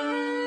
Bye.